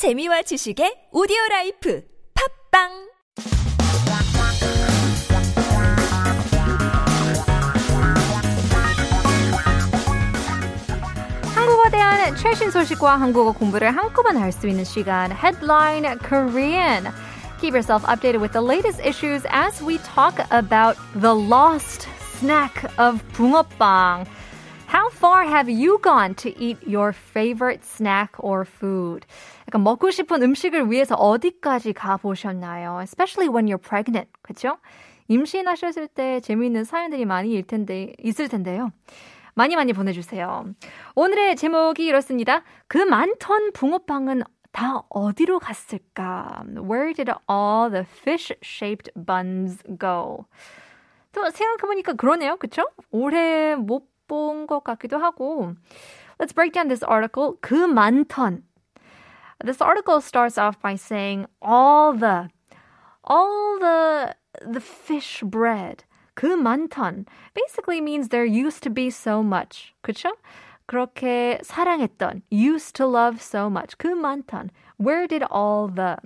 재미와 지식의 오디오 라이프 팟빵 한국어 대한 최신 소식과 한국어 공부를 한꺼번에 할 수 있는 시간 Headline Korean Keep yourself updated with the latest issues as we talk about the lost snack of 붕어빵. How far have you gone to eat your favorite snack or food? 약간 먹고 싶은 음식을 위해서 어디까지 가보셨나요? Especially when you're pregnant, 그렇죠? 임신하셨을 때 재미있는 사연들이 많이 일 텐데, 있을 텐데요. 많이 많이 보내주세요. 오늘의 제목이 이렇습니다. 그 많던 붕어빵은 다 어디로 갔을까? Where did all the fish-shaped buns go? 또 생각해보니까 그러네요. 그쵸? 올해 못 본 것 같기도 하고. Let's break down this article. 그 많던. This article starts off by saying all the, all the, the fish bread. 그 많던 basically means there used to be so much. 그쵸? 그렇게 사랑했던 used to love so much. 그 많던 where did all the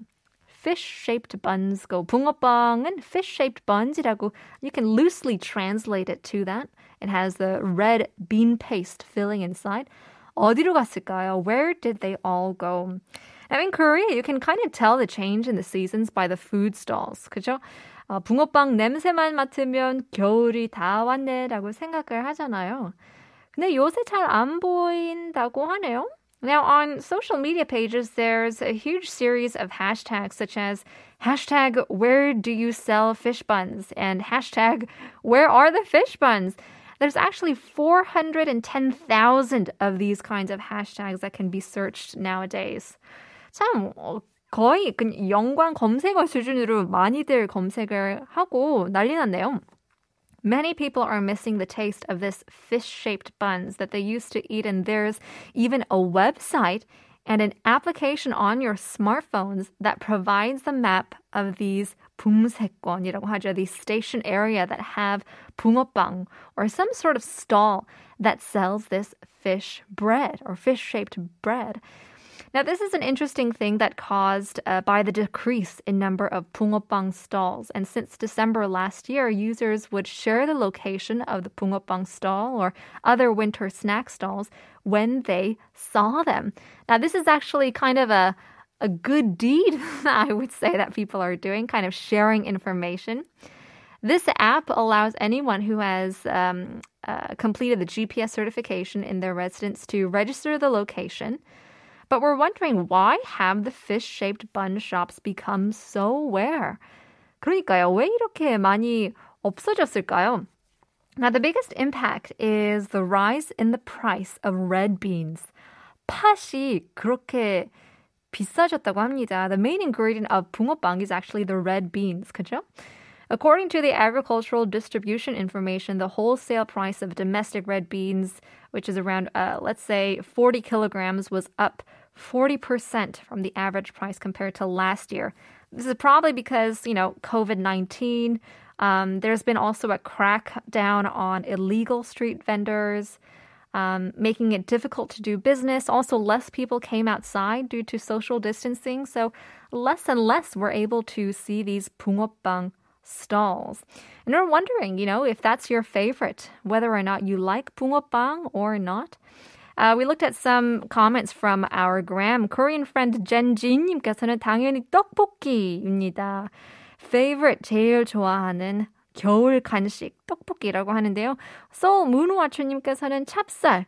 fish-shaped buns go? 붕어빵은 fish-shaped buns이라고 you can loosely translate it to that. It has the red bean paste filling inside. 어디로 갔을까요? Where did they all go? Now in Korea, you can kind of tell the change in the seasons by the food stalls. 그죠? 어, 붕어빵 냄새만 맡으면 겨울이 다 왔네라고 생각을 하잖아요. 근데 요새 잘 안 보인다고 하네요. Now, on social media pages, there's a huge series of hashtags such as hashtag where do you sell fish buns and hashtag where are the fish buns? There's actually 410,000 of these kinds of hashtags that can be searched nowadays. 참, 어, 거의 그 연관 검색어 수준으로 많이들 검색을 하고 난리 났네요. Many people are missing the taste of this fish-shaped buns that they used to eat and there's even a website and an application on your smartphones that provides the map of these 붕세권이라고 하죠. The station area that have 붕어빵 or some sort of stall that sells this fish bread or fish-shaped bread. Now, this is an interesting thing that caused uh, by the decrease in number of pungopang stalls. And since December last year, users would share the location of the pungopang stall or other winter snack stalls when they saw them. Now, this is actually kind of a a good deed, I would say, that people are doing, kind of sharing information. This app allows anyone who has um, uh, completed the GPS certification in their residence to register the location. But we're wondering why have the fish-shaped bun shops become so rare? 그러니까요. 왜 이렇게 많이 없어졌을까요? Now, the biggest impact is the rise in the price of red beans. 팥이 그렇게 비싸졌다고 합니다. The main ingredient of 붕어빵 is actually the red beans, 그죠? According to the agricultural distribution information, the wholesale price of domestic red beans, which is around, uh, let's say, 40 kilograms, was up 40% from the average price compared to last year. This is probably because, you know, COVID 19. Um, there's been also a crackdown on illegal street vendors, um, making it difficult to do business. Also, less people came outside due to social distancing. So, less and less were able to see these pungopang. Stalls. And we're wondering, you know, if that's your favorite, whether or not you like 붕어빵 or not. Uh, we looked at some comments from our gram. Korean friend Jin님께서는 당연히 떡볶이입니다. Favorite 제일 좋아하는 겨울 간식 떡볶이라고 하는데요. So 문우아추님께서는 찹쌀,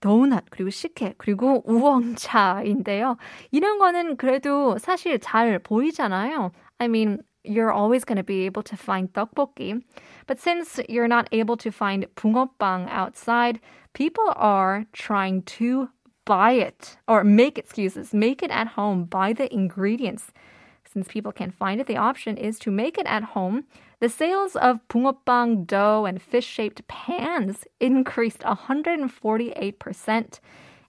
도넛 그리고 식혜 그리고 우엉차인데요. 이런 거는 그래도 사실 잘 보이잖아요. I mean, you're always going to be able to find tteokbokki. But since you're not able to find 붕어빵 outside, people are trying to buy it or make excuses, make it at home, buy the ingredients. Since people can't find it, the option is to make it at home. The sales of 붕어빵 dough and fish-shaped pans increased 148%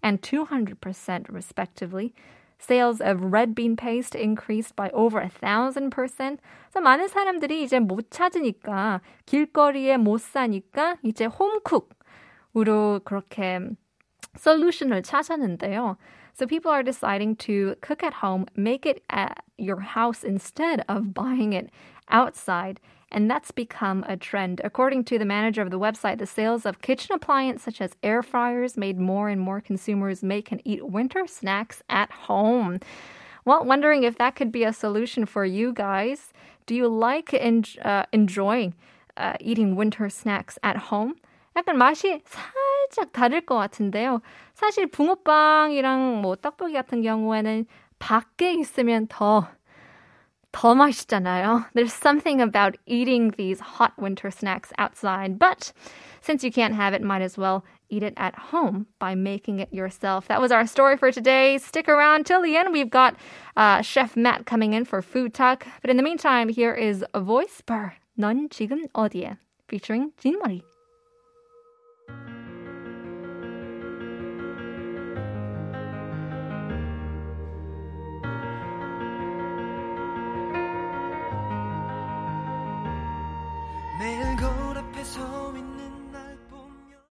and 200% respectively. Sales of red bean paste increased by over a thousand percent. 그래서 많은 사람들이 이제 못 찾으니까 길거리에 못 사니까 이제 홈쿡으로 그렇게 솔루션을 찾았는데요. So people are deciding to cook at home, make it at your house instead of buying it outside. And that's become a trend. According to the manager of the website, the sales of kitchen appliances such as air fryers made more and more consumers make and eat winter snacks at home. Well, wondering if that could be a solution for you guys. Do you like en- uh, enjoying uh, eating winter snacks at home? 약간 맛이 살짝 다를 것 같은데요. 사실 붕어빵이랑 뭐 떡볶이 같은 경우에는 밖에 있으면 더, 더 맛있잖아요. There's something about eating these hot winter snacks outside, but since you can't have it, might as well eat it at home by making it yourself. That was our story for today. Stick around till the end. We've got uh, Chef Matt coming in for food talk. But in the meantime, here is a voice bar. 넌 지금 어디에? featuring 진머리.